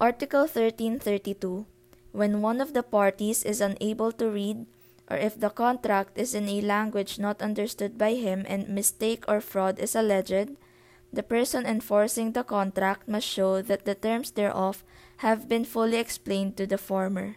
Article 1332. When one of the parties is unable to read, or if the contract is in a language not understood by him and mistake or fraud is alleged, the person enforcing the contract must show that the terms thereof have been fully explained to the former.